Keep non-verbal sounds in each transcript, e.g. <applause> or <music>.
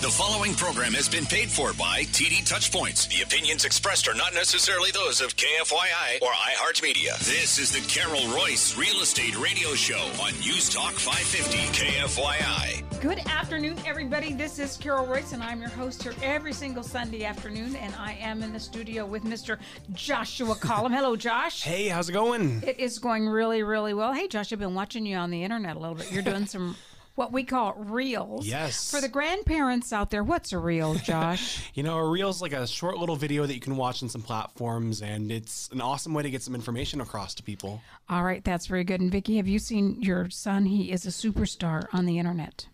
The following program has been paid for by TD Touchpoints. The opinions expressed are not necessarily those of KFYI or iHeartMedia. This is the Carol Royce Real Estate Radio Show on News Talk 550 KFYI. Good afternoon, everybody. This is Carol Royce, and I'm your host here every single Sunday afternoon. And I am in the studio with Mr. Joshua Collum. Hello, Josh. <laughs> Hey, how's it going? It is going really, really well. Hey, Josh, I've been watching you on the internet a little bit. You're doing some what we call reels. Yes. For the grandparents out there, what's a reel, <laughs> Josh? You know, a reel is like a short little video that you can watch on some platforms, and it's an awesome way to get some information across to people. All right, that's very good. And Vicki, have you seen your son? He is a superstar on the internet.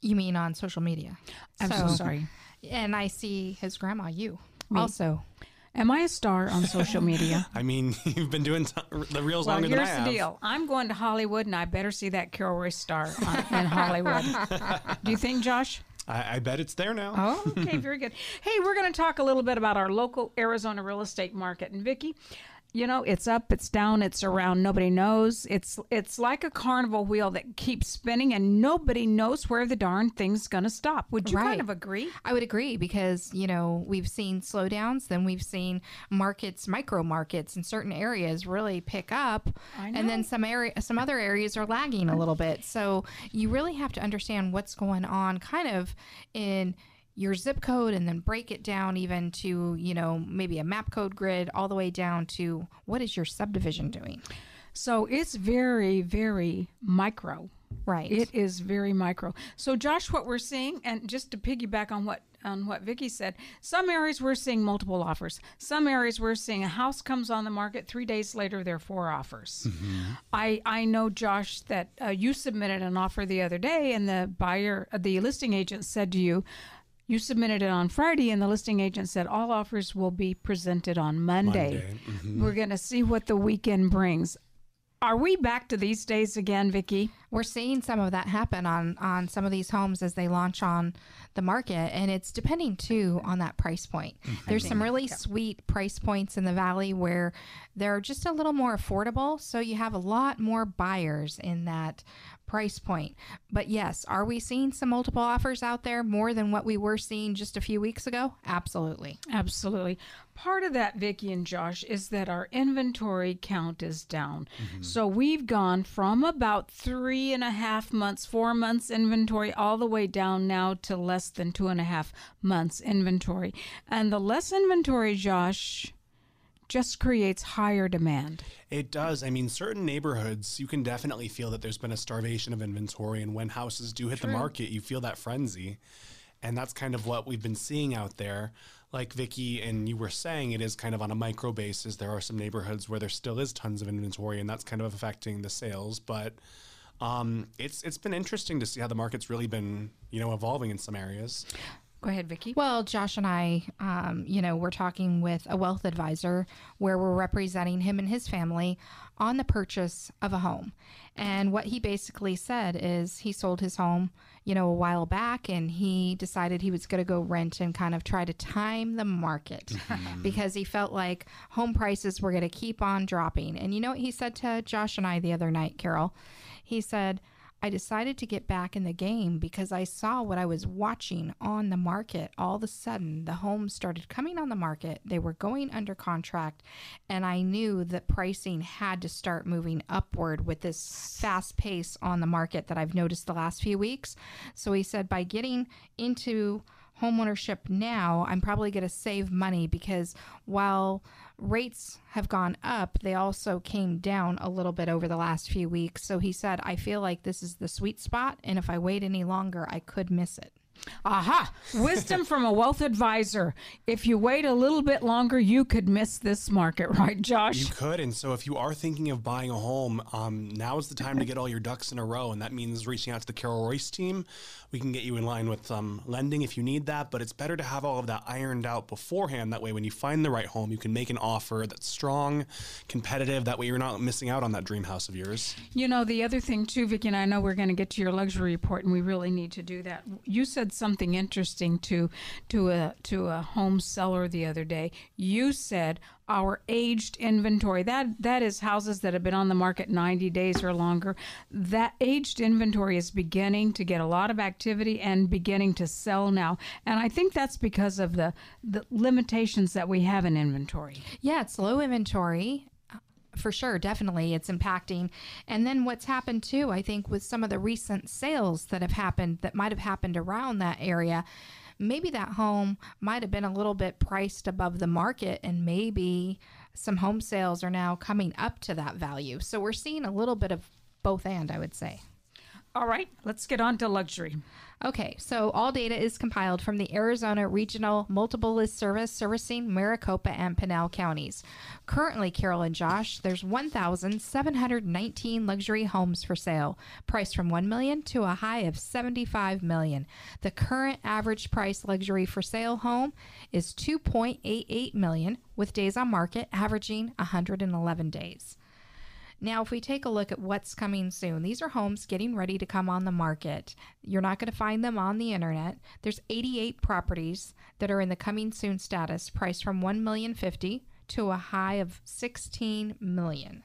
You mean on social media? I'm so, sorry. And I see his grandma, you also. Am I a star on social media? <laughs> I mean, <laughs> you've been doing t- the reels well, longer here's than I have. the deal. I'm going to Hollywood, and I better see that Carol Royce star on, in Hollywood. <laughs> Do you think, Josh? I, I bet it's there now. Oh, okay, very good. Hey, we're going to talk a little bit about our local Arizona real estate market. And Vicki, you know, it's up, it's down, it's around. Nobody knows. It's it's like a carnival wheel that keeps spinning, and nobody knows where the darn thing's going to stop. Would you Right. kind of agree? I would agree because, you know, we've seen slowdowns, then we've seen markets, micro markets in certain areas really pick up. And then some area some other areas are lagging a little bit. So you really have to understand what's going on kind of in your zip code and then break it down even to, you know, maybe a map code grid all the way down to what is your subdivision doing. So it's very, very micro. Right. It is very micro. So, Josh, what we're seeing, and just to piggyback on what on what Vicky said, some areas we're seeing multiple offers. Some areas we're seeing a house comes on the market three days later, there are four offers. I I know Josh that uh, you submitted an offer the other day, and the buyer, uh, the listing agent said to you. You submitted it on Friday, and the listing agent said all offers will be presented on Monday. Monday, mm-hmm. We're going to see what the weekend brings. Are we back to these days again, Vicky? We're seeing some of that happen on on some of these homes as they launch on the market, and it's depending too on that price point. Mm-hmm. There's some really sweet price points in the valley where they're just a little more affordable, so you have a lot more buyers in that price point. But yes, are we seeing some multiple offers out there more than what we were seeing just a few weeks ago? Absolutely. Absolutely. Part of that, Vicki and Josh, is that our inventory count is down. Mm-hmm. So we've gone from about three and a half months, four months inventory, all the way down now to less than two and a half months inventory. And the less inventory, Josh, just creates higher demand. It does. I mean, certain neighborhoods, you can definitely feel that there's been a starvation of inventory. And when houses do hit the market, you feel that frenzy. And that's kind of what we've been seeing out there. Like Vicky and you were saying, it is kind of on a micro basis. There are some neighborhoods where there still is tons of inventory, and that's kind of affecting the sales. But um, it's it's been interesting to see how the market's really been, you know, evolving in some areas. Go ahead, Vicky. Well, Josh and I, um, you know, we're talking with a wealth advisor where we're representing him and his family on the purchase of a home. And what he basically said is he sold his home, you know, a while back and he decided he was going to go rent and kind of try to time the market <laughs> because he felt like home prices were going to keep on dropping. And you know what he said to Josh and I the other night, Carol? He said, I decided to get back in the game because I saw what I was watching on the market. All of a sudden, the homes started coming on the market. They were going under contract, and I knew that pricing had to start moving upward with this fast pace on the market that I've noticed the last few weeks. So he said, by getting into homeownership now, I'm probably going to save money because while rates have gone up, they also came down a little bit over the last few weeks. So he said, I feel like this is the sweet spot. And if I wait any longer, I could miss it. Aha! Wisdom from a wealth advisor. If you wait a little bit longer, you could miss this market, <laughs> right, Josh? You could, and so if you are thinking of buying a home, um, now is the time to get all your ducks in a row, and that means reaching out to the Carol Royce team. We can get you in line with um, lending if you need that, but it's better to have all of that ironed out beforehand. That way, when you find the right home, you can make an offer that's strong, competitive. That way, you're not missing out on that dream house of yours. You know, the other thing too, Vicki, and I know we're going to get to your luxury report, and we really need to do that. You said said something interesting to to a to a home seller the other day. You said our aged inventory that that is houses that have been on the market 90 days or longer that aged inventory is beginning to get a lot of activity and beginning to sell now and i think that's because of the the limitations that we have in inventory Yeah, it's low inventory. For sure, definitely, it's impacting. And then what's happened too, I think, with some of the recent sales that have happened that might have happened around that area, maybe that home might have been a little bit priced above the market, and maybe some home sales are now coming up to that value. So we're seeing a little bit of both and, I would say. All right let's get on to luxury Okay, so all data is compiled from the Arizona Regional Multiple List Service servicing Maricopa and Pinal counties. Currently, Carol and Josh, there's 1,719 luxury homes for sale, priced from 1 million to a high of 75 million. The current average price luxury for sale home is 2.88 million, with days on market averaging 111 days. Now, if we take a look at what's coming soon, these are homes getting ready to come on the market. You're not going to find them on the internet. There's 88 properties that are in the coming soon status, priced from 1 million 50 to a high of 16 million.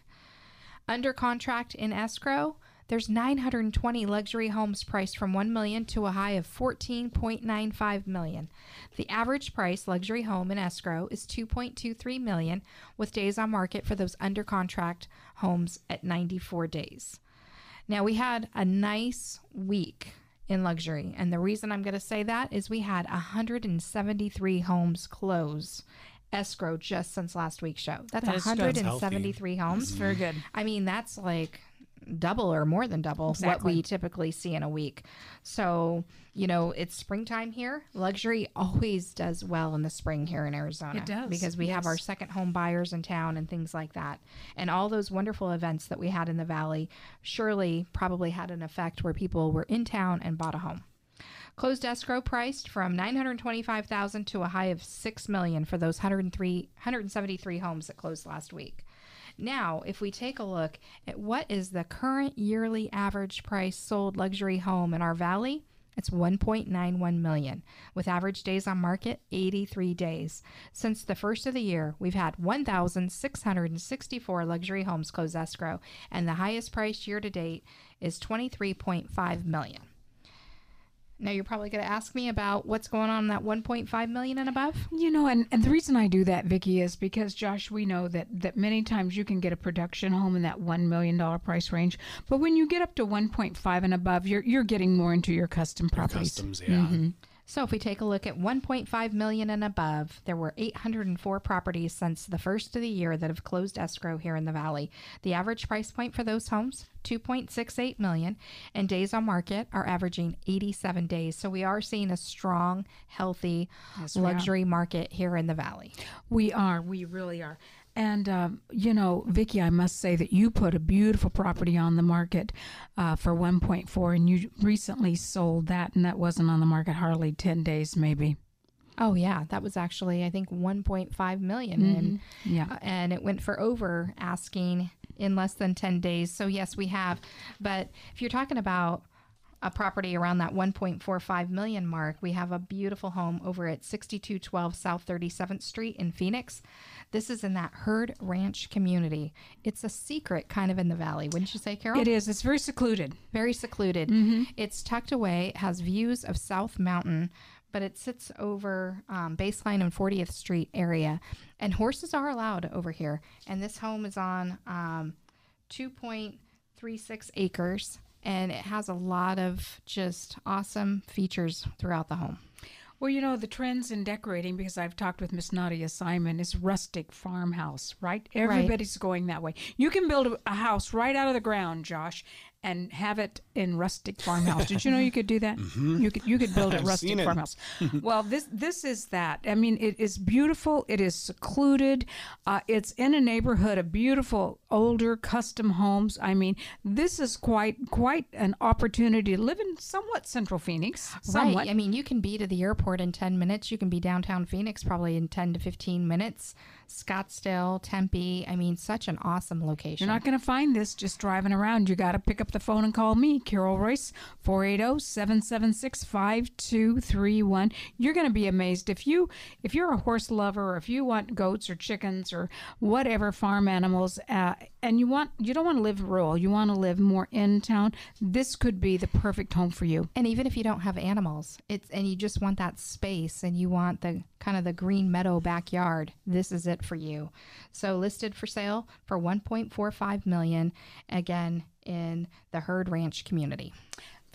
Under contract in escrow, there's 920 luxury homes priced from 1 million to a high of 14.95 million. The average price luxury home in escrow is 2.23 million with days on market for those under contract homes at 94 days. Now we had a nice week in luxury and the reason I'm going to say that is we had 173 homes close escrow just since last week's show. That's That is good. That's 173 homes. That's very good I mean, that's like double or more than double what we typically see in a week. So, you know, it's springtime here. Luxury always does well in the spring here in Arizona. It does, Because we have our second home buyers in town and things like that. And all those wonderful events that we had in the valley surely probably had an effect where people were in town and bought a home. Closed escrow priced from 925,000 to a high of 6 million for those 103 173 homes that closed last week. Now, if we take a look at what is the current yearly average price sold luxury home in our valley, it's 1.91 million with average days on market 83 days. Since the first of the year, we've had 1,664 luxury homes close escrow and the highest price year to date is 23.5 million. Now you're probably going to ask me about what's going on in that 1.5 million and above. You know, and, and the reason I do that, Vicky, is because Josh, we know that that many times you can get a production home in that one million dollar price range, but when you get up to one point five and above, you're you're getting more into your custom properties. Customs, yeah. Mm-hmm. So if we take a look at 1.5 million and above, there were 804 properties since the first of the year that have closed escrow here in the valley. The average price point for those homes 2.68 million and days on market are averaging 87 days. So we are seeing a strong, healthy luxury market here in the valley. We are, we really are. And um, you know, Vicky, I must say that you put a beautiful property on the market uh, for 1.4, and you recently sold that, and that wasn't on the market hardly 10 days, maybe. Oh yeah, that was actually I think 1.5 million and Yeah. uh, and it went for over asking in less than 10 days. So yes, we have. But if you're talking about a property around that 1.45 million mark, we have a beautiful home over at 6212 South 37th Street in Phoenix. This is in that Herd Ranch community. It's a secret kind of in the valley, wouldn't you say, Carol? It is. It's very secluded. very secluded. It's tucked away. It has views of South Mountain, but it sits over um, Baseline and 40th Street area. And horses are allowed over here. And this home is on um, 2.36 acres. And it has a lot of just awesome features throughout the home. Well, you know, the trends in decorating, because I've talked with Miss Nadia Simon, is rustic farmhouse, right? Everybody's going that way. You can build a, a house right out of the ground, Josh, and have it in rustic farmhouse. Did you know you could do that? You could you could build a I've rustic farmhouse. <laughs> well, this this is that. I mean, it is beautiful. It is secluded. Uh, it's in a neighborhood of beautiful older custom homes. I mean, this is quite quite an opportunity to live in somewhat central Phoenix. Somewhat. Right. I mean, you can be to the airport in 10 minutes. You can be downtown Phoenix probably in 10 to 15 minutes. Scottsdale, Tempe. I mean, such an awesome location. You're not going to find this just driving around. You got to pick up the phone and call me, Carol Royce, 480 776 5231. You're going to be amazed. If, you, if you're a horse lover or if you want goats or chickens or whatever farm animals, uh, and you want you don't want to live rural, you want to live more in town, this could be the perfect home for you. And even if you don't have animals, it's and you just want that space and you want the kind of the green meadow backyard, this is it for you. So listed for sale for 1.45 million again in the Herd Ranch community.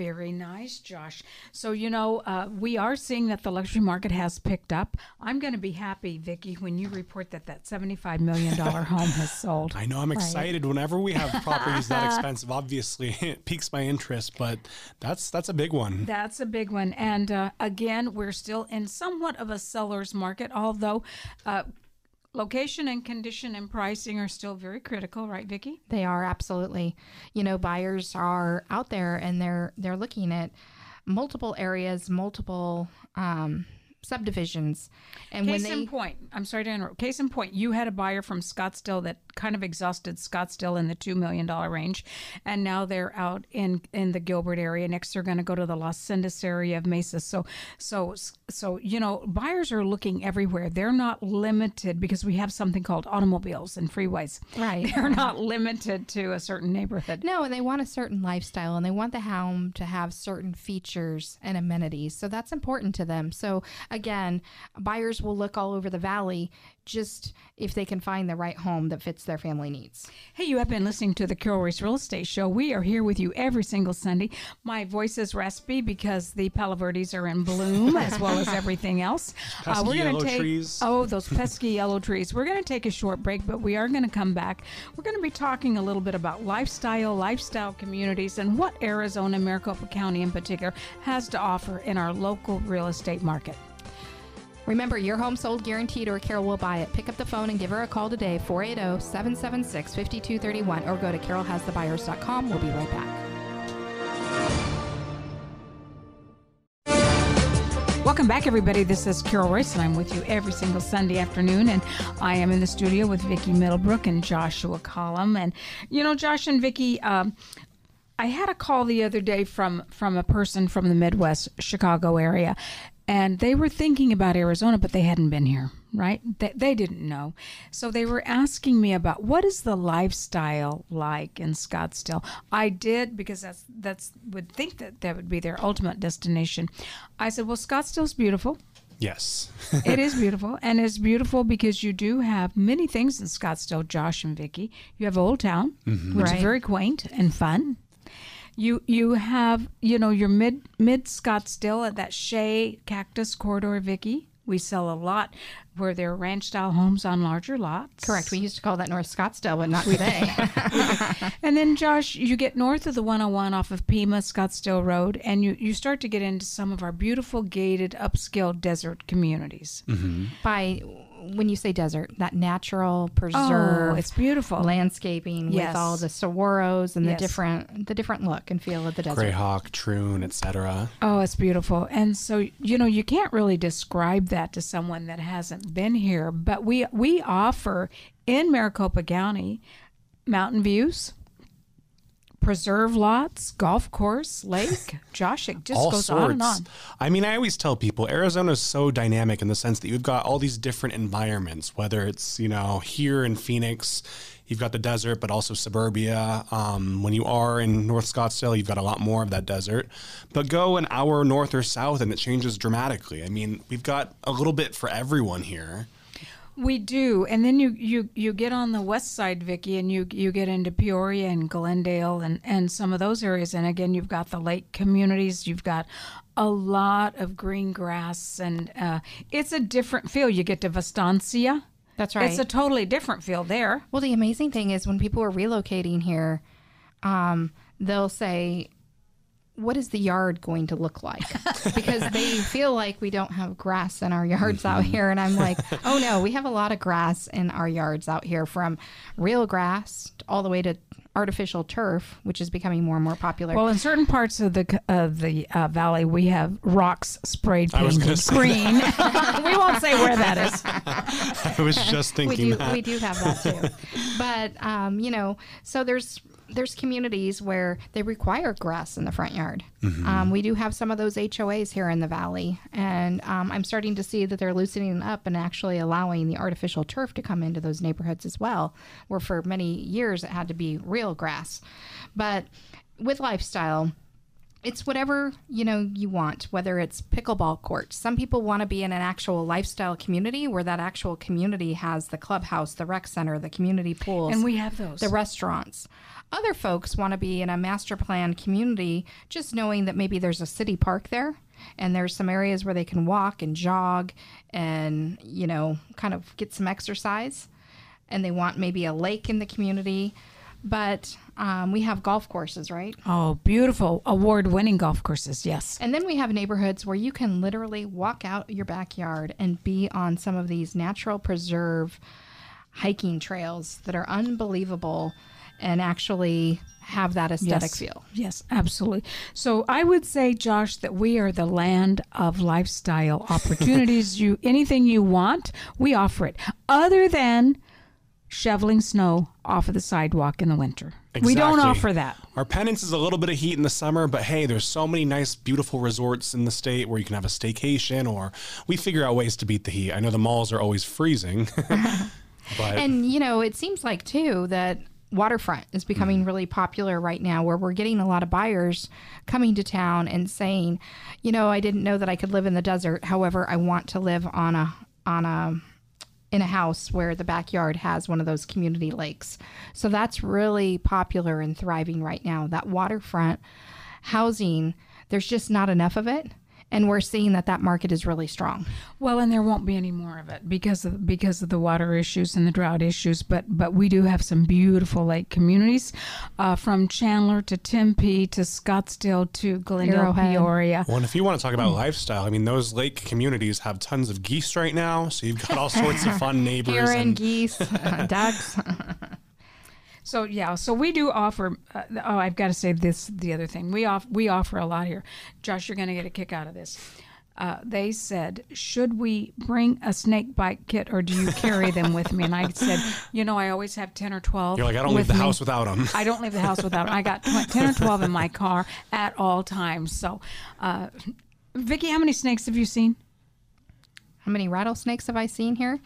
Very nice, Josh. So, you know, uh, we are seeing that the luxury market has picked up. I'm going to be happy, Vicki, when you report that that $75 million <laughs> home has sold. I know I'm excited whenever we have <laughs> properties that expensive. Obviously, <laughs> it piques my interest, but that's that's a big one. That's a big one. And uh, again, we're still in somewhat of a seller's market, although uh, location and condition and pricing are still very critical, right, Vicki? They are absolutely. You know, buyers are out there and they're they're looking at multiple areas, multiple um, subdivisions. And Case when they in point, I'm sorry to interrupt. Case in point, you had a buyer from Scottsdale that kind of exhausted Scottsdale in the two million dollar range, and now they're out in in the Gilbert area. Next, they're going to go to the Las Sendas area of Mesa. So, so, so you know, buyers are looking everywhere. They're not limited because we have something called automobiles and freeways. Right. <laughs> They're not limited to a certain neighborhood. No, and they want a certain lifestyle and they want the home to have certain features and amenities. So that's important to them. So again, buyers will look all over the valley just if they can find the right home that fits their family needs. Hey, you have been listening to the Carol Royce Real Estate Show. We are here with you every single Sunday. My voice is raspy because the Palo Verdes are in bloom as well as <laughs> everything else. Uh, pesky gonna yellow take trees. oh those <laughs> pesky yellow trees. We're going to take a short break, but we are going to come back. We're going to be talking a little bit about lifestyle, lifestyle communities, and what Arizona, Maricopa County in particular, has to offer in our local real estate market. Remember, your home sold guaranteed or Carol will buy it. Pick up the phone and give her a call today, 480 776 5231, or go to carolhasthebuyers.com. We'll be right back. Welcome back, everybody. This is Carol Royce, and I'm with you every single Sunday afternoon. And I am in the studio with Vicki Middlebrook and Joshua Collum. And you know, Josh and Vicki, um, I had a call the other day from from a person from the Midwest, Chicago area, and they were thinking about Arizona, but they hadn't been here. Right? They, they didn't know, so they were asking me about what is the lifestyle like in Scottsdale. I did because that's that's would think that that would be their ultimate destination. I said, well, Scottsdale's beautiful. Yes. it is <laughs> beautiful, and it's beautiful because you do have many things in Scottsdale, Josh and Vicky. You have Old Town, mm-hmm. which Right. is very quaint and fun. You you have you know your mid mid Scottsdale at that Shea Cactus Corridor, Vicky. We sell a lot where there are ranch style homes on larger lots. Correct. We used to call that North Scottsdale, but not today. <laughs> And then, Josh, you get north of the 101 off of Pima, Scottsdale Road, and you, you start to get into some of our beautiful gated upscale desert communities. Mm-hmm. By when you say desert, that natural Oh, preserve it's beautiful. landscaping Yes. with all the saguaros and Yes. the different the different look and feel of the desert. Greyhawk, Troon, etc. Oh, it's beautiful. And so, you know, you can't really describe that to someone that hasn't been here, but we we offer in Maricopa County mountain views, preserve lots, golf course, lake. <laughs> Josh, it just all goes sorts. on and on. I mean, I always tell people Arizona is so dynamic in the sense that you've got all these different environments, whether it's, you know, here in Phoenix, you've got the desert, but also suburbia. Um, when you are in North Scottsdale, you've got a lot more of that desert. But go an hour north or south and it changes dramatically. I mean, we've got a little bit for everyone here. We do, and then you you you get on the west side, Vicky, and you you get into Peoria and Glendale and and some of those areas. And again, you've got the lake communities. You've got a lot of green grass, and uh, it's a different feel. You get to Vistancia. That's right. It's a totally different feel there. Well, the amazing thing is when people are relocating here, um, they'll say, "What is the yard going to look like?" <laughs> because they feel like we don't have grass in our yards out here, and I'm like, <laughs> "Oh no, we have a lot of grass in our yards out here, from real grass all the way to artificial turf, which is becoming more and more popular." Well, in certain parts of the of the uh, valley, we have rocks sprayed I was painted green. <laughs> we won't say where that is. I was just we thinking do that. we do have that too but um, you know so there's there's communities where they require grass in the front yard. Um, we do have some of those HOAs here in the valley, and um, I'm starting to see that they're loosening up and actually allowing the artificial turf to come into those neighborhoods as well, where for many years it had to be real grass. But with lifestyle, it's whatever you know you want whether it's pickleball courts. Some people want to be in an actual lifestyle community where that actual community has the clubhouse the rec center the community pools And we have those. the restaurants. Other folks want to be in a master plan community just knowing that maybe there's a city park there and there's some areas where they can walk and jog and you know kind of get some exercise. And they want maybe a lake in the community but um, we have golf courses right oh, beautiful award-winning golf courses. Yes. and then we have neighborhoods where you can literally walk out your backyard and be on some of these natural preserve hiking trails that are unbelievable and actually have that aesthetic yes. feel. Yes, absolutely. So I would say, Josh, that we are the land of lifestyle <laughs> opportunities. you anything you want, we offer it. Other than shoveling snow off of the sidewalk in the winter. We don't offer that. Our penance is a little bit of heat in the summer, but hey, there's so many nice, beautiful resorts in the state where you can have a staycation, or we figure out ways to beat the heat. I know the malls are always freezing, <laughs> but And you know, it seems like too that waterfront is becoming mm-hmm. really popular right now where we're getting a lot of buyers coming to town and saying, you know, I didn't know that I could live in the desert. However, I want to live on a on a in a house where the backyard has one of those community lakes. So that's really popular and thriving right now. That waterfront housing, there's just not enough of it. And we're seeing that that market is really strong. Well, and there won't be any more of it because of because of the water issues and the drought issues. But but we do have some beautiful lake communities, uh, from Chandler to Tempe to Scottsdale to Glendale, Arrowhead. Peoria. well, and if you want to talk about lifestyle, I mean, those lake communities have tons of geese right now, so you've got all sorts of fun <laughs> neighbors. Heron, and geese, <laughs> ducks. <laughs> So yeah, so we do offer. Uh, oh, I've got to say this. The other thing we off we offer a lot here. Josh, you're going to get a kick out of this. Uh, they said, should we bring a snake bite kit or do you carry them with me? And I said, you know, I always have ten or twelve. you're like, I don't leave the me. house without them. I don't leave the house without them. I got tw- 10 or 12 in my car at all times. So, uh, Vicki, how many snakes have you seen? How many rattlesnakes have I seen here?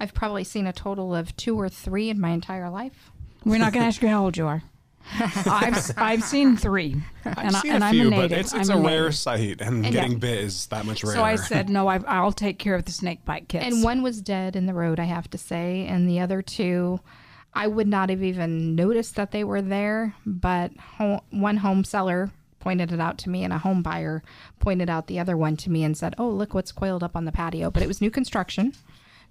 I've probably seen a total of two or three in my entire life. We're not going to ask you how old you are. <laughs> I've, s- I've seen three. I've and, I, seen and a I'm few, a but it's, it's I'm a native. rare sight, and, yeah. getting bit is that much rarer. So I said, no, I, I'll take care of the snake bite kits. And one was dead in the road, I have to say. And the other two, I would not have even noticed that they were there. But ho- one home seller pointed it out to me, and a home buyer pointed out the other one to me and said, Oh, look what's coiled up on the patio. But it was new construction.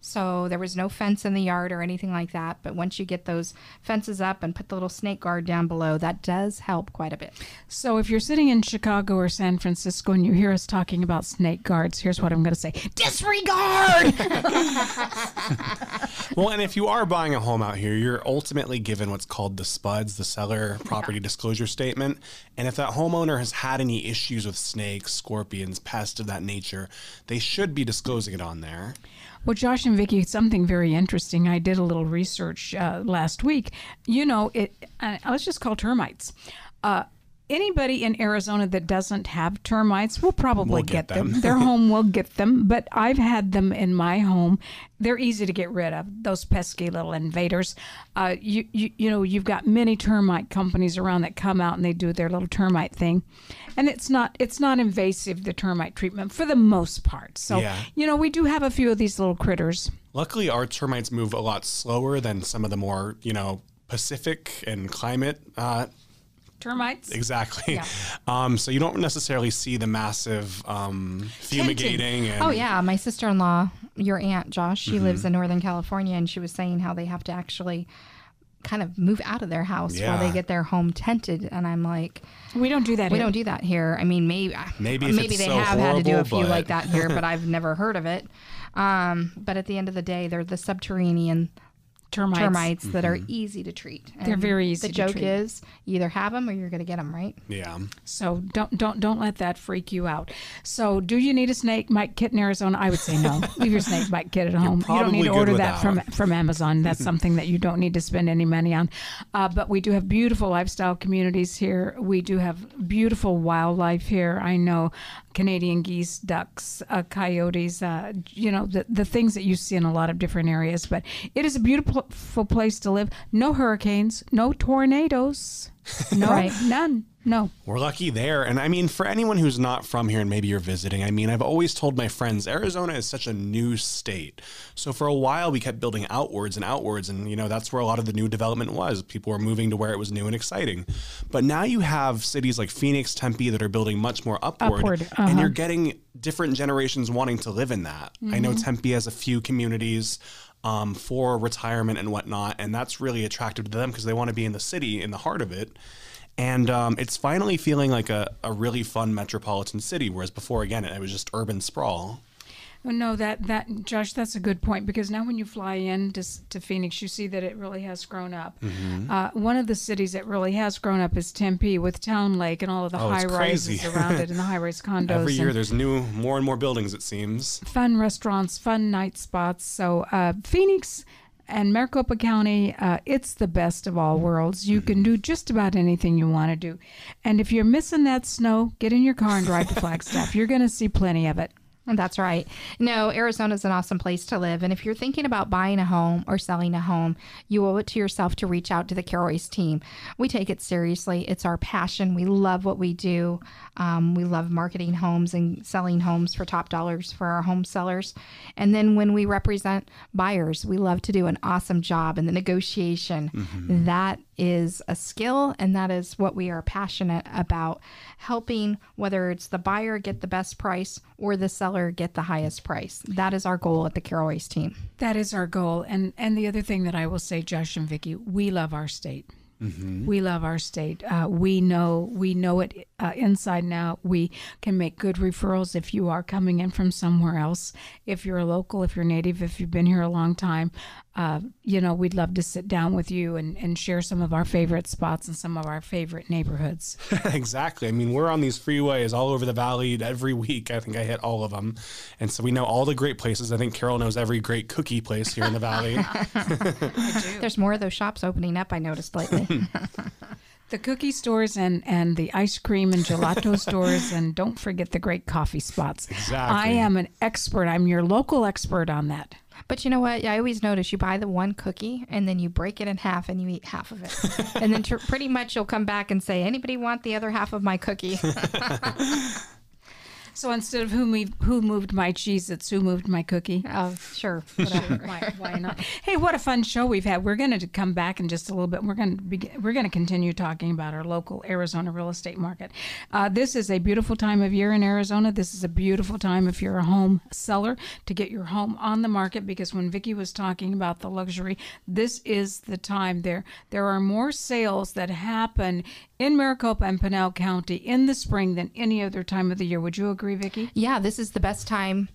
So there was no fence in the yard or anything like that. But once you get those fences up and put the little snake guard down below, that does help quite a bit. So if you're sitting in Chicago or San Francisco and you hear us talking about snake guards, here's what I'm going to say disregard! <laughs> Well, and if you are buying a home out here, you're ultimately given what's called the SPUDS, the seller property disclosure statement. And if that homeowner has had any issues with snakes, scorpions, pests of that nature, they should be disclosing it on there. Well, Josh and Vicki, something very interesting. I did a little research uh, last week. You know, it. Uh, let's just call termites. Uh, anybody in Arizona that doesn't have termites will probably Will get, get them. them. Their <laughs> home will get them. But I've had them in my home. They're easy to get rid of. Those pesky little invaders. Uh, you, you you know you've got many termite companies around that come out and they do their little termite thing, and it's not it's not invasive the termite treatment for the most part. So Yeah. you know we do have a few of these little critters. Luckily, our termites move a lot slower than some of the more, you know, Pacific and climate uh, Termites. Exactly. Yeah. <laughs> Um, so you don't necessarily see the massive um, fumigating. And, Oh yeah, my sister-in-law, your aunt Josh, she lives Mm-hmm. in Northern California, and she was saying how they have to actually kind of move out of their house while they get their home tented. And I'm like, We don't do that. we here. don't do that here. I mean, maybe Maybe maybe they so have had to do a few but- like that here, but <laughs> I've never heard of it. Um, but at the end of the day, they're the subterranean termites. termites that are easy to treat. They're very easy The to joke treat. is you either have them or you're going to get them, right? Yeah. So don't don't don't let that freak you out. So do you need a snake bite kit in Arizona? I would say no. <laughs> Leave your snake bite kit at home. You don't need to order that from without. from Amazon. That's <laughs> something that you don't need to spend any money on. Uh, but we do have beautiful lifestyle communities here. We do have beautiful wildlife here. I know Canadian geese, ducks, uh, coyotes. Uh, you know the the things that you see in a lot of different areas. But it is a beautiful place to live. No hurricanes, no tornadoes, <laughs> no Right. none. No. We're lucky there. And I mean, for anyone who's not from here and maybe you're visiting, I mean, I've always told my friends Arizona is such a new state. So for a while, we kept building outwards and outwards. And, you know, that's where a lot of the new development was. People were moving to where it was new and exciting. But now you have cities like Phoenix, Tempe that are building much more upward. Upward, And uh-huh. you're getting different generations wanting to live in that. I know Tempe has a few communities. Um, for retirement and whatnot, and that's really attractive to them because they want to be in the city, in the heart of it and um, it's finally feeling like a, a really fun metropolitan city whereas before again it was just urban sprawl Well, No, that that Josh, that's a good point because now when you fly in to, to Phoenix, you see that it really has grown up. Mm-hmm. Uh, one of the cities that really has grown up is Tempe with Town Lake and all of the Oh, high rises <laughs> around it and the high rise condos. every year there's new more and more buildings it seems fun restaurants, fun night spots. So uh, Phoenix and Maricopa County, uh, it's the best of all worlds. You can do just about anything you want to do, and if you're missing that snow, get in your car and drive to Flagstaff. You're going to see plenty of it. That's right. No, Arizona is an awesome place to live. And if you're thinking about buying a home or selling a home, you owe it to yourself to reach out to the Carol Royce team. We take it seriously. It's our passion. We love what we do. Um, we love marketing homes and selling homes for top dollars for our home sellers. And then when we represent buyers, we love to do an awesome job in the negotiation. That is a skill and that is what we are passionate about helping whether it's the buyer get the best price or the seller get the highest price that is our goal at the Carol Royce team That is our goal. And and the other thing that I will say, Josh and Vicky, we love our state. We love our state. Uh, we know we know it uh, inside and out. We can make good referrals if you are coming in from somewhere else. If you're a local, if you're native, if you've been here a long time, uh, you know we'd love to sit down with you and, and share some of our favorite spots and some of our favorite neighborhoods. <laughs> exactly i mean we're on these freeways all over the valley every week i think i hit all of them and so we know all the great places i think carol knows every great cookie place here in the valley <laughs> there's more of those shops opening up i noticed lately <laughs> The cookie stores and, and the ice cream and gelato stores, and don't forget the great coffee spots. Exactly. I am an expert. I'm your local expert on that. But you know what? I always notice you buy the one cookie and then you break it in half and you eat half of it. <laughs> And then tr- pretty much you'll come back and say anybody want the other half of my cookie <laughs> So instead of who moved, who moved my cheese, it's who moved my cookie. oh sure whatever <laughs> why, why not? Hey, what a fun show we've had. We're going to come back in just a little bit. We're going to be, we're going to continue talking about our local Arizona real estate market. Uh, this is a beautiful time of year in Arizona. This is a beautiful time if you're a home seller to get your home on the market because when Vicki was talking about the luxury, this is the time. There there are more sales that happen in Maricopa and Pinal County in the spring than any other time of the year. Would you agree, Vicki? Yeah, this is the best time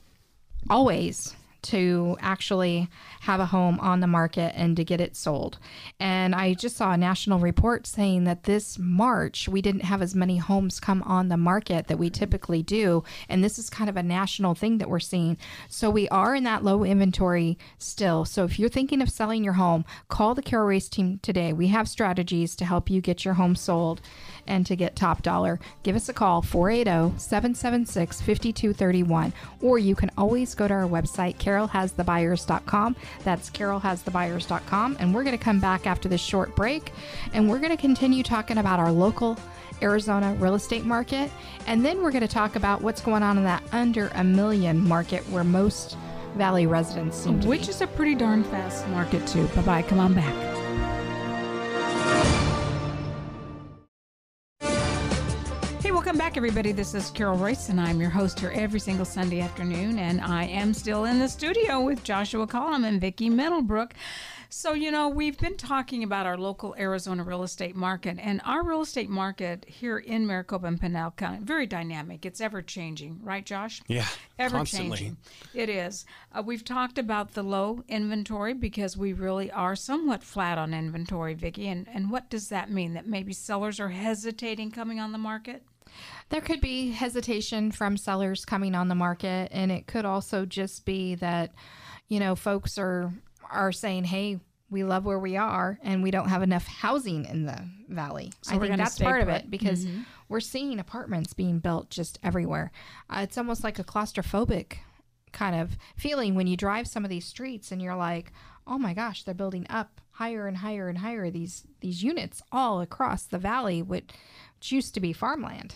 always to actually have a home on the market and to get it sold. And I just saw a national report saying that this March we didn't have as many homes come on the market that we typically do. And this is kind of a national thing that we're seeing. So we are in that low inventory still. So if you're thinking of selling your home, call the Carol Royce team today. We have strategies to help you get your home sold and to get top dollar. Give us a call oh, 480 776 5231 or you can always go to our website carolhasthebuyers.com. That's carolhasthebuyers.com and we're going to come back after this short break and we're going to continue talking about our local Arizona real estate market and then we're going to talk about what's going on in that under a million market where most valley residents seem to Which be. is a pretty darn fast market, too. Bye bye. Come on back. Welcome back, everybody. This is Carol Royce, and I'm your host here every single Sunday afternoon. And I am still in the studio with Joshua Collum and Vicki Middlebrook. So, you know, we've been talking about our local Arizona real estate market, and our real estate market here in Maricopa and Pinal County, very dynamic. It's ever changing, right, Josh? Yeah, Ever constantly. changing. It is. Uh, we've talked about the low inventory because we really are somewhat flat on inventory, Vicki. And, and what does that mean? That maybe sellers are hesitating coming on the market? There could be hesitation from sellers coming on the market, and it could also just be that, you know, folks are are saying, "Hey, we love where we are, and we don't have enough housing in the valley." So I think that's part of put. Mm-hmm. it because we're seeing apartments being built just everywhere. Uh, it's almost like a claustrophobic kind of feeling when you drive some of these streets, and you're like, "Oh my gosh, they're building up higher and higher and higher these these units all across the valley, which used to be farmland."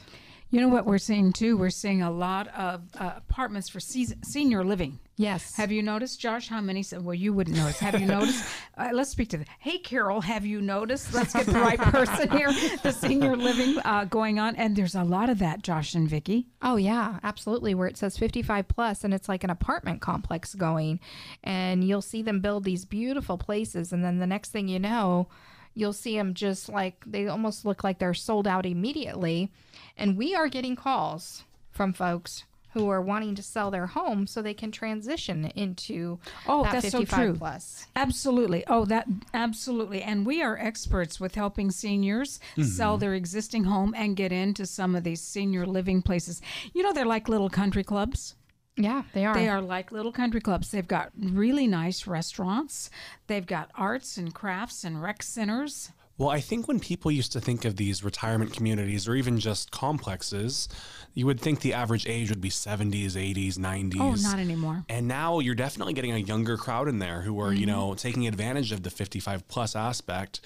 You know what we're seeing too? We're seeing a lot of uh, apartments for senior living. Yes. Have you noticed, Josh, how many? Well, you wouldn't notice. Have you noticed? <laughs> Uh, let's speak to the. Hey, Carol, have you noticed? Let's get the right person here. The senior living uh, going on, and there's a lot of that, Josh and Vicky. Oh yeah, absolutely. Where it says 55 plus and it's like an apartment complex going and you'll see them build these beautiful places and then the next thing you know, you'll see them just like they almost look like they're sold out immediately. And we are getting calls from folks who are wanting to sell their home so they can transition into Oh, that that's so true. plus. Absolutely. Oh, that absolutely. And we are experts with helping seniors mm-hmm. sell their existing home and get into some of these senior living places. You know, they're like little country clubs. Yeah, they are. They are like little country clubs. They've got really nice restaurants. They've got arts and crafts and rec centers. Well, I think when people used to think of these retirement communities or even just complexes, you would think the average age would be 70s, 80s, 90s. Oh, not anymore. And now you're definitely getting a younger crowd in there who are, you know, mm-hmm. taking advantage of the 55 plus aspect.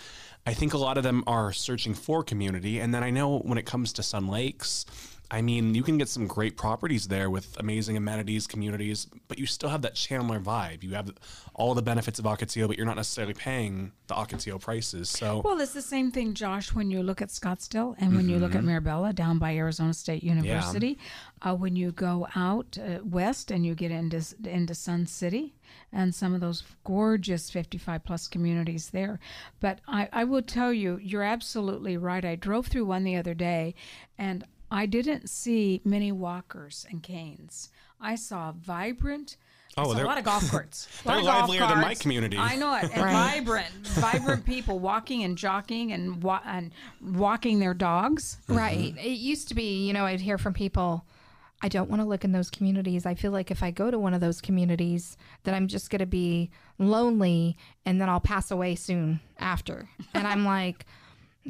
I think a lot of them are searching for community. And then I know when it comes to Sun Lakes, I mean, you can get some great properties there with amazing amenities, communities, but you still have that Chandler vibe. You have all the benefits of Ocotillo, but you're not necessarily paying the Ocotillo prices. So, Well, it's the same thing, Josh, when you look at Scottsdale and when you look at Mirabella down by Arizona State University. Uh, when you go out uh, west and you get into into Sun City and some of those gorgeous 55 plus communities there. But I, I will tell you, you're absolutely right. I drove through one the other day and I didn't see many walkers and canes. I saw vibrant. Oh, saw a lot of golf carts. <laughs> A lot they're of golf livelier than my community. I know it. And vibrant, <laughs> vibrant people walking and jogging and wa- and walking their dogs. Mm-hmm. Right. It used to be, you know, I'd hear from people, I don't want to look in those communities. I feel like if I go to one of those communities, that I'm just going to be lonely and then I'll pass away soon after. And I'm like,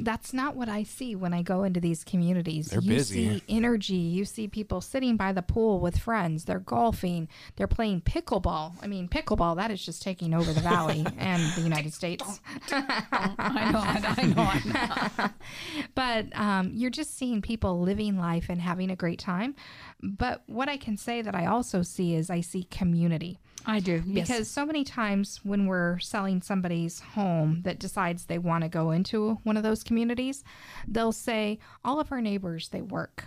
that's not what I see when I go into these communities. They're you busy. see energy. You see people sitting by the pool with friends. They're golfing. They're playing pickleball. I mean, pickleball, that is just taking over the valley <laughs> and the United States. I know, I know, I know. <laughs> but um, you're just seeing people living life and having a great time. But what I can say that I also see is I see community. I do yes. Because so many times when we're selling somebody's home that decides they want to go into one of those communities, they'll say, All of our neighbors, they work.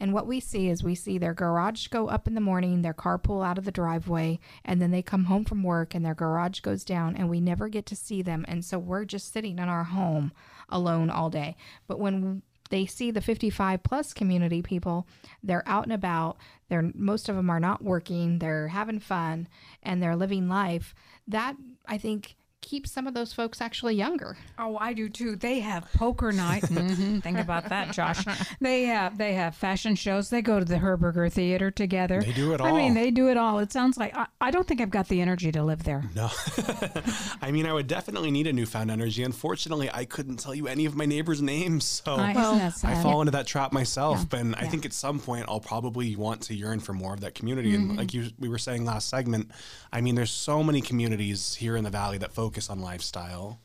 And what we see is we see their garage go up in the morning, their car pull out of the driveway, and then they come home from work and their garage goes down, and we never get to see them. And so we're just sitting in our home alone all day. But when they see the 55 plus community people they're out and about they're most of them are not working they're having fun and they're living life. That i think keeps some of those folks actually younger Oh, I do too. They have poker night. <laughs> hmm Think about that, Josh. They have they have fashion shows. They go to the Herberger Theater together. They do it all. I mean, they do it all. It sounds like I, I don't think I've got the energy to live there. No. <laughs> I mean, I would definitely need a newfound energy. Unfortunately, I couldn't tell you any of my neighbors' names. So I, isn't that sad? I fall into that trap myself. Yeah. And I think at some point I'll probably want to yearn for more of that community. Mm-hmm. And like you, we were saying last segment, I mean, there's so many communities here in the Valley that focus on lifestyle.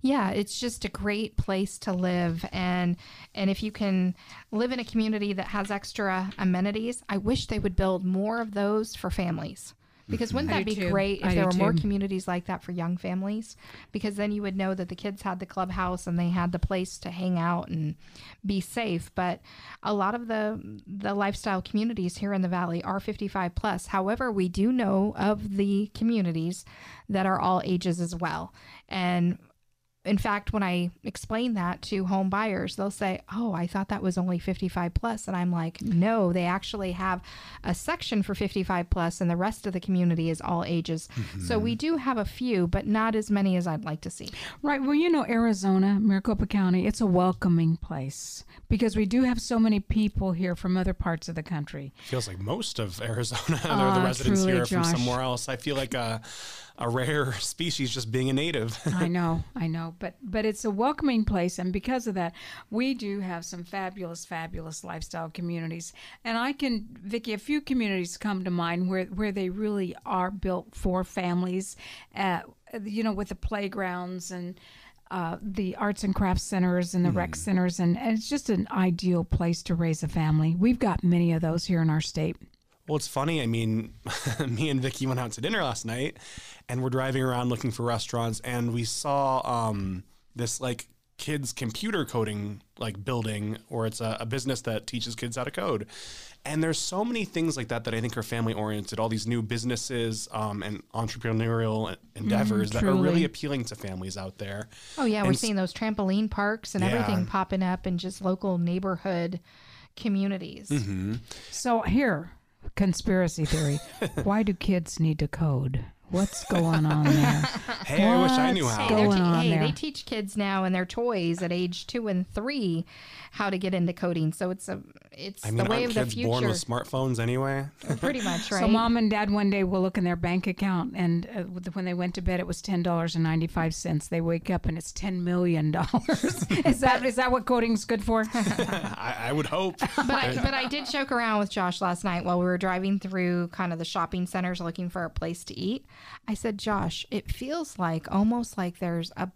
yeah it's just a great place to live and and if you can live in a community that has extra amenities i wish they would build more of those for families Because mm-hmm. wouldn't that be too. great if I there do were more communities like that for young families? Because then you would know that the kids had the clubhouse and they had the place to hang out and be safe. But a lot of the the lifestyle communities here in the valley are 55 plus. However, we do know of the communities that are all ages as well. And in fact, when I explain that to home buyers, they'll say, "Oh, I thought that was only 55 plus," and I'm like, "No, they actually have a section for 55 plus, and the rest of the community is all ages." So we do have a few, but not as many as I'd like to see. Right. Well, you know, Arizona, Maricopa County, it's a welcoming place because we do have so many people here from other parts of the country. Feels like most of Arizona, <laughs> they're the Ah, residents truly, here are from somewhere else. I feel like a, a rare <laughs> species just being a native. <laughs> I know, I know, but but it's a welcoming place, and because of that, we do have some fabulous, fabulous lifestyle communities. And I can, Vicky, a few communities come to mind where where they really are built for families. Uh, you know, with the playgrounds and. Uh, the arts and crafts centers and the rec centers, and, and it's just an ideal place to raise a family. We've got many of those here in our state. Well, it's funny. I mean, <laughs> me and Vicky went out to dinner last night, and we're driving around looking for restaurants, and we saw um, this like kids computer coding like building, or it's a, a business that teaches kids how to code. And there's so many things like that that I think are family oriented. All these new businesses um, and entrepreneurial endeavors that are really appealing to families out there. Oh yeah, we're s- seeing those trampoline parks and Yeah. everything popping up in just local neighborhood communities. So here, conspiracy theory. <laughs> Why do kids need to code? What's going on there? <laughs> Hey, I wish I knew What's how. Hey, they're going te- on hey, there? they teach kids now in their toys at age two and three how to get into coding. So it's a it's I mean, the way aren't of the kids born with smartphones anyway? <laughs> Pretty much, right? So mom and dad one day will look in their bank account, and uh, when they went to bed, it was ten dollars and ninety five cents. They wake up and it's ten million dollars. <laughs> is that is that what coding's good for? <laughs> I, I would hope. but I, but I did joke around with Josh last night while we were driving through kind of the shopping centers looking for a place to eat. I said, Josh, it feels like almost like there's a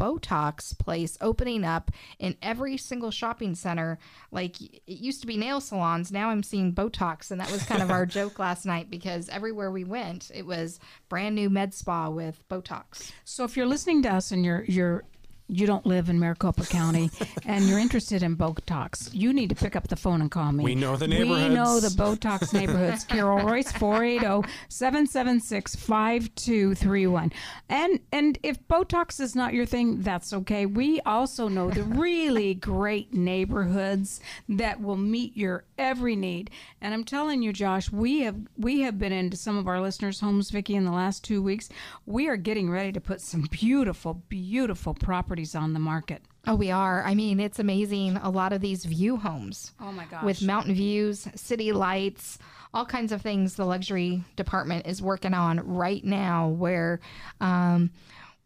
Botox place opening up in every single shopping center. Like it used to be nail salons, now I'm seeing Botox, and that was kind of our <laughs> joke last night because everywhere we went, it was brand new med spa with Botox. so if you're listening to us and you're you're you don't live in Maricopa County and you're interested in Botox, you need to pick up the phone and call me. We know the neighborhoods. We know the Botox <laughs> neighborhoods. Carol Royce, oh, 480-776-5231. And and if Botox is not your thing, that's okay. We also know the really <laughs> great neighborhoods that will meet your every need. And I'm telling you, Josh, we have we have been into some of our listeners' homes, Vicky, in the last two weeks. We are getting ready to put some beautiful, beautiful properties on the market. Oh, we are. I mean, it's amazing. A lot of these view homes. Oh my gosh. With mountain views, city lights, all kinds of things the luxury department is working on right now where um,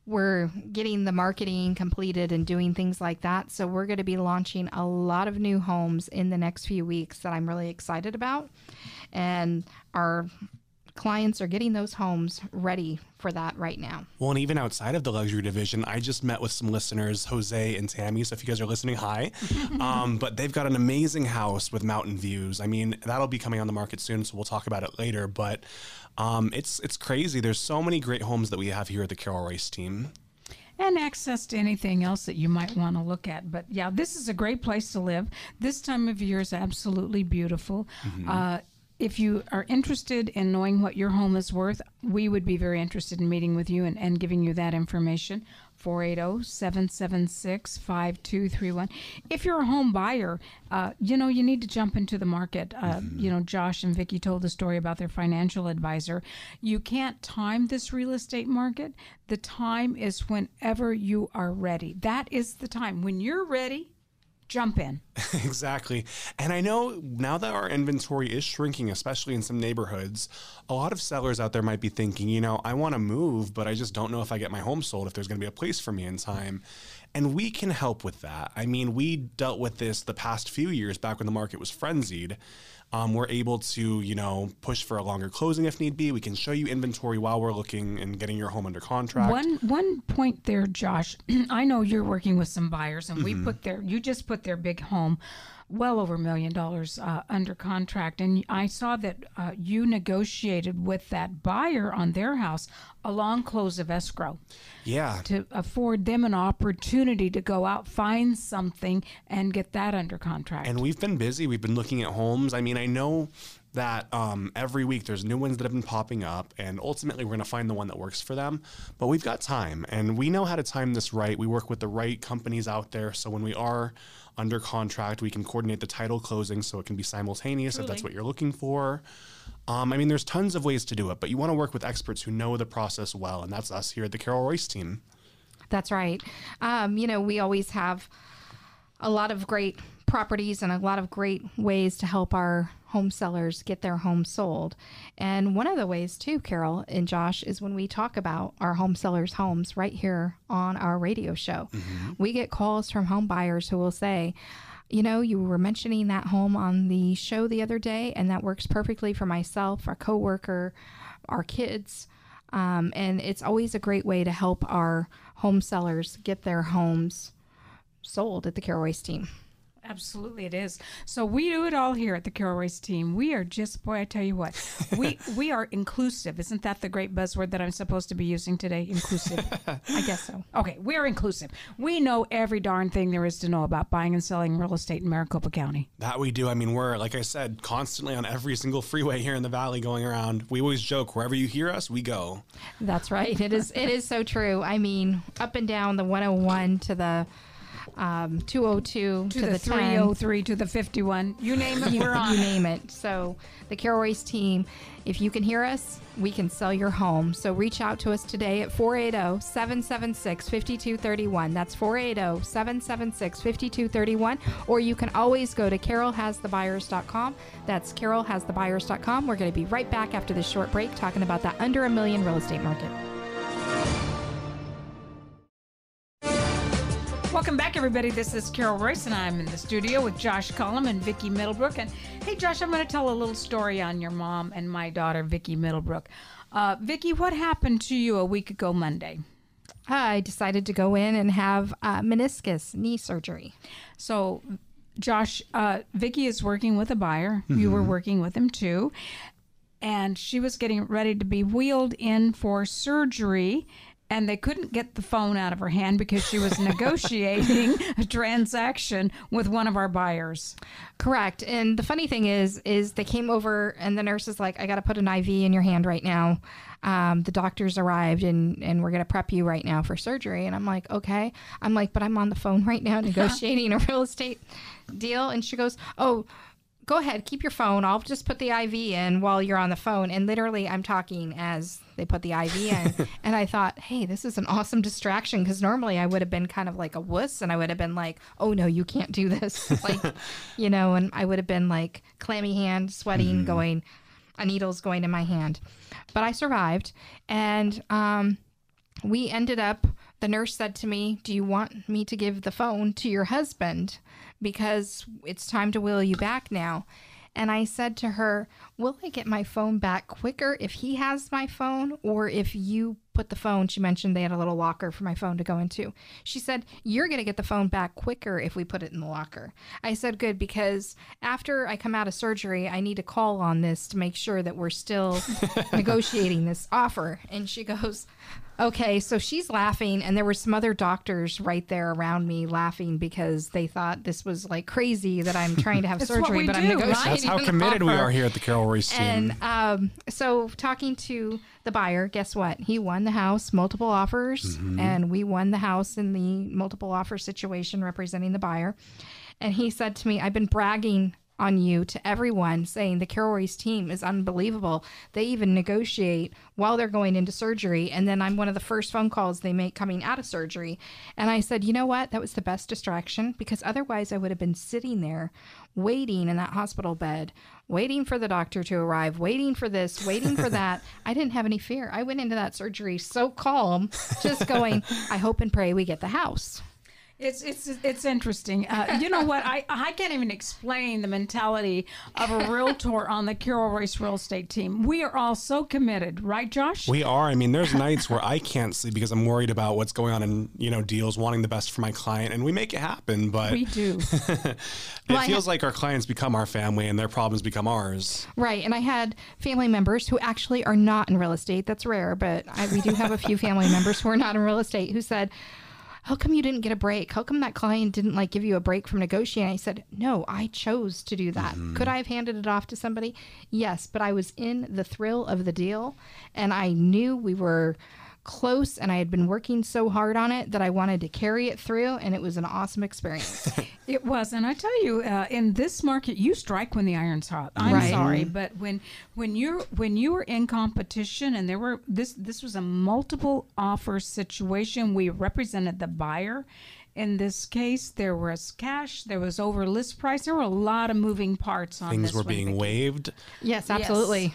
we're getting the marketing completed and doing things like that. So we're going to be launching a lot of new homes in the next few weeks that I'm really excited about. And our clients are getting those homes ready for that right now. Well, and even outside of the luxury division, I just met with some listeners, Jose and Tammy. So if you guys are listening, hi. <laughs> um, but they've got an amazing house with mountain views. I mean, that'll be coming on the market soon, so we'll talk about it later. But um, it's it's crazy. There's so many great homes that we have here at the Carol Royce team. and access to anything else that you might want to look at. But yeah, this is a great place to live. This time of year is absolutely beautiful. Uh, if you are interested in knowing what your home is worth, we would be very interested in meeting with you and, and giving you that information. oh, 480 776 5231. If you're a home buyer, uh, you know, you need to jump into the market. Uh, You know, Josh and Vicky told the story about their financial advisor. You can't time this real estate market. The time is whenever you are ready. That is the time. When you're ready, jump in. <laughs> exactly. And I know now that our inventory is shrinking, especially in some neighborhoods, a lot of sellers out there might be thinking, you know, I want to move, but I just don't know if I get my home sold, if there's going to be a place for me in time. And we can help with that. I mean, we dealt with this the past few years back when the market was frenzied. Um, we're able to, you know, push for a longer closing if need be. We can show you inventory while we're looking and getting your home under contract. One one point there, Josh. <clears throat> I know you're working with some buyers, and we put their you just put their big home, well over a million dollars uh, under contract, and I saw that uh, you negotiated with that buyer on their house a long close of escrow yeah. to afford them an opportunity to go out find something and get that under contract. And we've been busy. We've been looking at homes. I mean, I know that um, every week there's new ones that have been popping up, and ultimately we're going to find the one that works for them. But we've got time, and we know how to time this right. We work with the right companies out there, so when we are under contract, we can coordinate the title closing so it can be simultaneous if that's what you're looking for. Um, I mean, there's tons of ways to do it, but you want to work with experts who know the process well, and that's us here at the Carol Royce team. That's right. Um, you know, we always have a lot of great properties and a lot of great ways to help our home sellers get their home sold. And one of the ways, too, Carol and Josh, is when we talk about our home sellers' homes right here on our radio show. We get calls from home buyers who will say, you know, you were mentioning that home on the show the other day, and that works perfectly for myself, our coworker, our kids. Um, and it's always a great way to help our home sellers get their homes sold at the Royce team. Absolutely, it is. So we do it all here at the Carol Royce team. We are just boy, I tell you what, <laughs> we we are inclusive. Isn't that the great buzzword that I'm supposed to be using today? Inclusive. <laughs> I guess so. Okay, we're inclusive. We know every darn thing there is to know about buying and selling real estate in Maricopa County. That we do. I mean, we're, like I said, constantly on every single freeway here in the valley going around. We always joke wherever you hear us, we go. That's right. It is. It is so true. I mean, up and down the 101 to the um, 202 To, to, the, the 10. 303 to the 51. You name it, <laughs> we're on. you name it. So, the Carol Royce team, if you can hear us, we can sell your home. So, reach out to us today at 480 776 5231. That's 480 776 5231. Or you can always go to carolhasthebuyers.com. That's carolhasthebuyers.com. We're going to be right back after this short break talking about that under a million real estate market. Everybody. This is Carol Royce, and I'm in the studio with Josh Cullum and Vicki Middlebrook. And hey, Josh, I'm going to tell a little story on your mom and my daughter, Vicki Middlebrook. Uh, Vicki, what happened to you a week ago Monday? I decided to go in and have uh, meniscus knee surgery. So, Josh, uh, Vicki is working with a buyer. You were working with him too. And she was getting ready to be wheeled in for surgery. And they couldn't get the phone out of her hand because she was <laughs> negotiating a transaction with one of our buyers. Correct. And the funny thing is, is they came over and the nurse is like, I got to put an IV in your hand right now. Um, the doctors arrived and, and we're going to prep you right now for surgery. And I'm like, okay. I'm like, but I'm on the phone right now <laughs> negotiating a real estate deal. And she goes, oh, go ahead, keep your phone. I'll just put the IV in while you're on the phone. And literally, I'm talking as they put the IV in. <laughs> and I thought, hey, this is an awesome distraction because normally I would have been kind of like a wuss and I would have been like, oh no, you can't do this. <laughs> like, you know, and I would have been like clammy hand, sweating, going, a needle's going in my hand. But I survived. And, um, we ended up the nurse said to me do you want me to give the phone to your husband because it's time to wheel you back now. And i said to her will i get my phone back quicker if he has my phone or if you put the phone? She mentioned they had a little locker for my phone to go into. She said you're going to get the phone back quicker if we put it in the locker. I said good because after i come out of surgery i need to call on this to make sure that we're still <laughs> negotiating this offer. And she goes Okay, so she's laughing, and there were some other doctors right there around me laughing because they thought this was like crazy that I'm trying to have <laughs> That's what surgery, we but I'm do, negotiating. That's how <laughs> an committed we are here at the Carol Royce team. And um, so, talking to the buyer, guess what? He won the house, multiple offers, and we won the house in the multiple offer situation representing the buyer. And he said to me, I've been bragging on you to everyone saying the Carol Royce team is unbelievable. They even negotiate while they're going into surgery. And then I'm one of the first phone calls they make coming out of surgery. And I said, you know what? That was the best distraction because otherwise I would have been sitting there waiting in that hospital bed, waiting for the doctor to arrive, waiting for this, waiting for that. <laughs> I didn't have any fear. I went into that surgery so calm, just going, I hope and pray we get the house. It's it's it's interesting. Uh, you know what? I I can't even explain the mentality of a realtor on the Carol Royce real estate team. We are all so committed, right, Josh? We are. I mean, there's nights where I can't sleep because I'm worried about what's going on in you know deals, wanting the best for my client, and we make it happen. But we do. <laughs> it Well, feels ha- like our clients become our family, and their problems become ours. Right. And I had family members who actually are not in real estate. That's rare, but I, we do have a few family members who are not in real estate who said, how come you didn't get a break? How come that client didn't like give you a break from negotiating? I said, no, I chose to do that. Mm-hmm. Could I have handed it off to somebody? Yes, but I was in the thrill of the deal and I knew we were close and I had been working so hard on it that I wanted to carry it through and it was an awesome experience. <laughs> It was, and I tell you, uh, in this market, you strike when the iron's hot. I'm Right. sorry, but when when you when you were in competition, and there were this this was a multiple offer situation. We represented the buyer. In this case, there was cash, there was over list price. There were a lot of moving parts on Things this were being Vicki. waived. Yes, absolutely.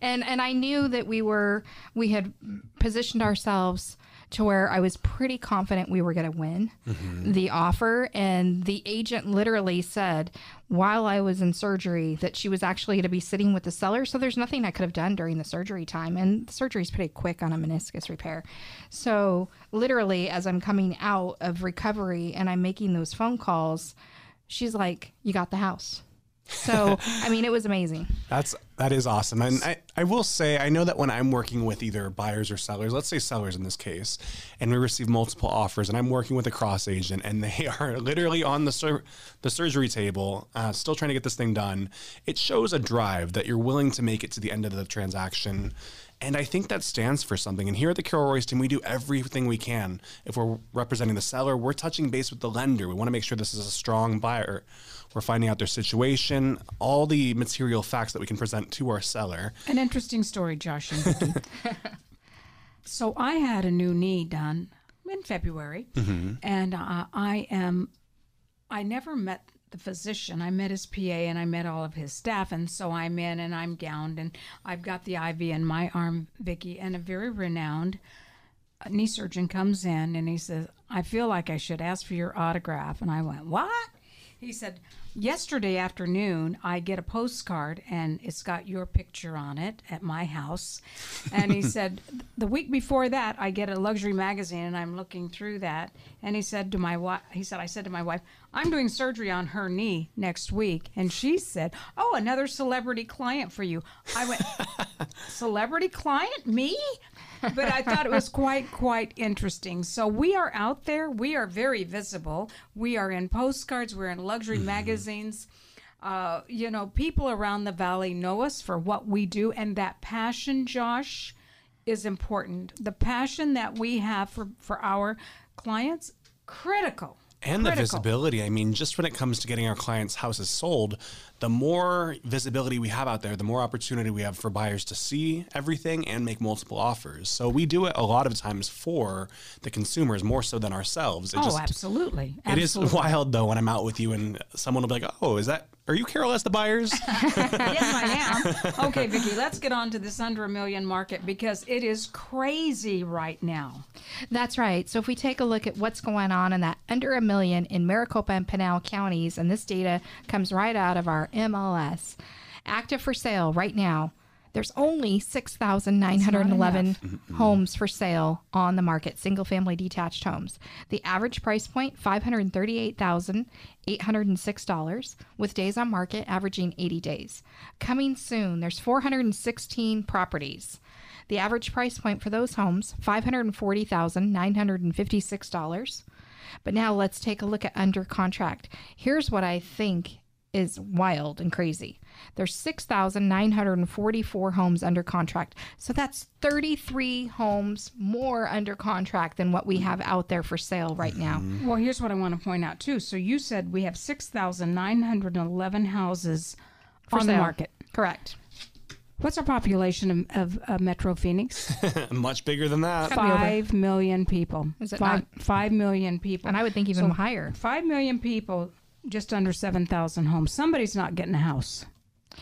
And and I knew that we were we had positioned ourselves to where I was pretty confident we were going to win mm-hmm. the offer and the agent literally said while I was in surgery that she was actually going to be sitting with the seller so there's nothing I could have done during the surgery time and the surgery is pretty quick on a meniscus repair. So literally as I'm coming out of recovery and I'm making those phone calls she's like you got the house. So, I mean, it was amazing. <laughs> That's that is awesome. And I, I will say I know that when I'm working with either buyers or sellers, let's say sellers in this case, and we receive multiple offers, and I'm working with a cross agent, and they <laughs> are literally on the sur- the surgery table, uh, still trying to get this thing done. It shows a drive that you're willing to make it to the end of the transaction. And I think that stands for something. And here at the Carol Royce team, we do everything we can. If we're representing the seller, we're touching base with the lender. We want to make sure this is a strong buyer. We're finding out their situation, all the material facts that we can present to our seller. An interesting story, Josh and Vicki. <laughs> so I had a new knee done in February, and uh, I am. I never met the physician. I met his PA and I met all of his staff, and so I'm in and I'm gowned and I've got the IV in my arm, Vicky, and a very renowned uh, knee surgeon comes in and he says, "I feel like I should ask for your autograph," and I went, "What?" He said, Yesterday afternoon, I get a postcard and it's got your picture on it at my house. And he <laughs> said, The week before that, I get a luxury magazine and I'm looking through that. And he said to my wife, He said, I said to my wife, I'm doing surgery on her knee next week. And she said, Oh, another celebrity client for you. I went, <laughs> Celebrity client? Me? But I thought it was quite quite interesting. So we are out there. We are very visible. We are in postcards. We're in luxury magazines. Uh, you know, people around the valley know us for what we do, and that passion, Josh, is important. The passion that we have for for our clients, critical. And the visibility. I mean, just when it comes to getting our clients' houses sold, the more visibility we have out there, the more opportunity we have for buyers to see everything and make multiple offers. So we do it a lot of times for the consumers more so than ourselves. It Oh, just, absolutely. It is wild though when I'm out with you and someone will be like, "Oh, is that? Are you Carol as the buyers?" <laughs> yes, I am. Okay, Vicki, let's get on to this under a million market because it is crazy right now. That's right. So if we take a look at what's going on in that under a million in Maricopa and Pinal counties, and this data comes right out of our MLS, active for sale right now, there's only 6,911 mm-hmm. mm-hmm. homes for sale on the market, single family detached homes. The average price point, $538,806, with days on market averaging 80 days. Coming soon, there's 416 properties. The average price point for those homes, $540,956. But now let's take a look at under contract. Here's what I think is wild and crazy. There's 6,944 homes under contract. So that's 33 homes more under contract than what we have out there for sale right now. Well, here's what I want to point out too. So you said we have 6,911 houses For on the sale. market. Correct. What's our population of, of uh, Metro Phoenix? <laughs> Much bigger than that. be over. Five million people. Is it five, five million people. And I would think even So- higher. Five million people, just under 7,000 homes. Somebody's not getting a house.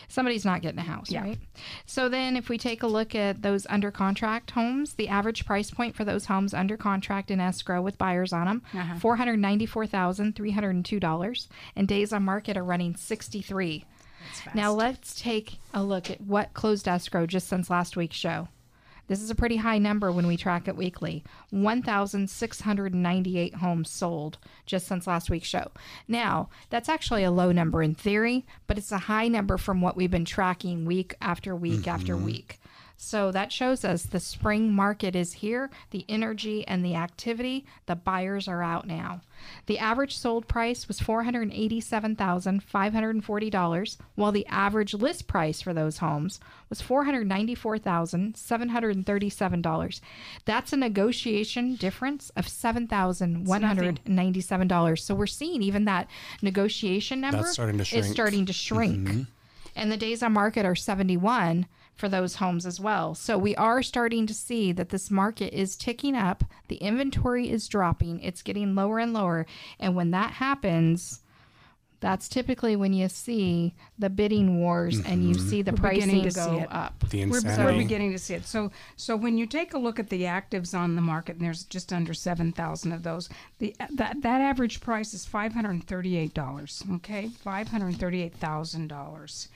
Somebody's not getting a house, Yeah. right? So then if we take a look at those under contract homes, the average price point for those homes under contract in escrow with buyers on them, Uh-huh. $494,302 and days on market are running 63. Now let's take a look at what closed escrow just since last week's show. This is a pretty high number when we track it weekly. 1,698 homes sold just since last week's show. Now, that's actually a low number in theory, but it's a high number from what we've been tracking week after week after mm-hmm. week. So that shows us the spring market is here, the energy and the activity, the buyers are out now. The average sold price was $487,540, while the average list price for those homes was $494,737. That's a negotiation difference of $7,197. So we're seeing even that negotiation number starting is starting to shrink. And the days on market are 71 for those homes as well. So we are starting to see that this market is ticking up. The inventory is dropping. It's getting lower and lower. And when that happens, that's typically when you see the bidding wars and you mm-hmm. see the We're beginning pricing to see go it. up. The We're, insanity. we're beginning to see it. So, so when you take a look at the actives on the market, and there's just under seven thousand of those, the that that average price is five hundred and thirty-eight dollars. Okay, five hundred and thirty-eight thousand dollars.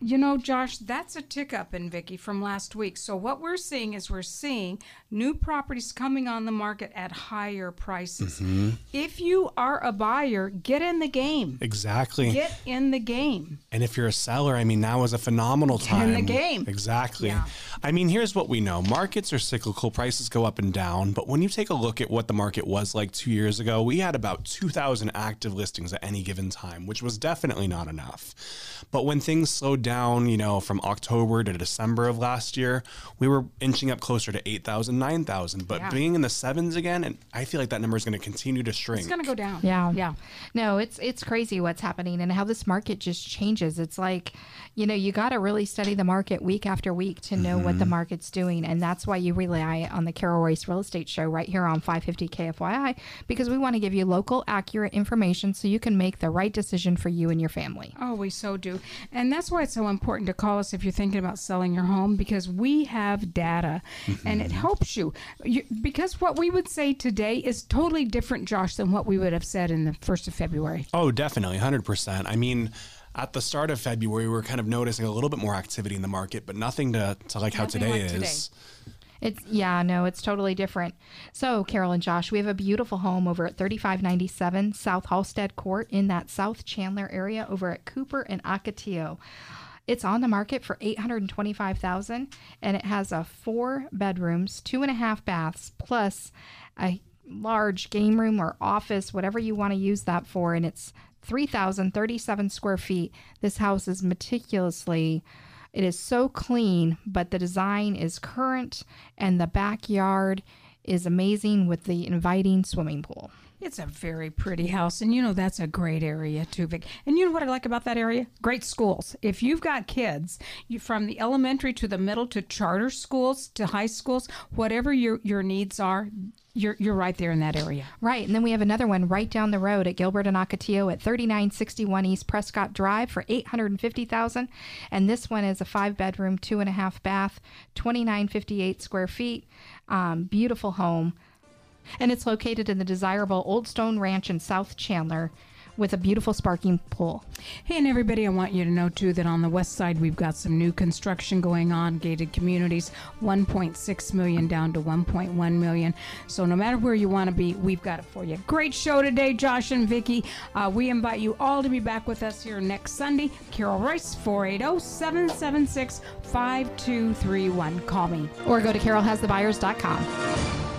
You know, Josh, that's a tick up in Vicky from last week. So what we're seeing is we're seeing new properties coming on the market at higher prices. Mm-hmm. If you are a buyer, get in the game. exactly. Get in the game. And if you're a seller, I mean, now is a phenomenal time. Get in the game. Exactly. Yeah. I mean, here's what we know markets are cyclical, prices go up and down. But when you take a look at what the market was like two years ago, we had about 2,000 active listings at any given time, which was definitely not enough. But when things slowed down, you know, from October to December of last year, we were inching up closer to 8,000, 9,000. But Yeah. being in the sevens again, and I feel like that number is going to continue to shrink. It's going to go down. Yeah. Yeah. No, it's it's crazy what's happening and how this market just changes. It's like, you know, you got to really study the market week after week to know what the mm-hmm. market's doing, and that's why you rely on the Carol Royce Real Estate Show right here on 550 KFYI because we want to give you local, accurate information so you can make the right decision for you and your family. Oh, we so do. And that's why it's so important to call us if you're thinking about selling your home because we have data and it mm-hmm. helps you. you. Because what we would say today is totally different, Josh, than what we would have said in the 1st of February. Oh, definitely, hundred percent. I mean, at the start of February, we were kind of noticing a little bit more activity in the market, but nothing to, to like how today like is. It's yeah, no, it's totally different. So, Carol and Josh, we have a beautiful home over at 3597 South Halstead Court in that South Chandler area over at Cooper and Ocotillo. It's on the market for 825000 and it has a four bedrooms, two and a half baths, plus a large game room or office, whatever you want to use that for. And it's 3,037 square feet. This house is meticulously it is so clean, but the design is current and the backyard is amazing with the inviting swimming pool. It's a very pretty house, and you know that's a great area too, Vic. And you know what I like about that area? Great schools. If you've got kids, you from the elementary to the middle to charter schools to high schools, whatever your your needs are, you're you're right there in that area. Right, and then we have another one right down the road at Gilbert and Ocotillo at 3961 East Prescott Drive for 850000 and this one is a five bedroom, two and a half bath, 2958 square feet, um, beautiful home. And it's located in the desirable Old Stone Ranch in South Chandler with a beautiful sparking pool. Hey, and everybody, I want you to know too that on the west side we've got some new construction going on, gated communities, 1.6 million down to 1.1 million. So no matter where you want to be, we've got it for you. Great show today, Josh and Vicky. Uh, we invite you all to be back with us here next Sunday. Carol Royce, 480-776-5231. Call me. Or go to carolhasthebuyers.com.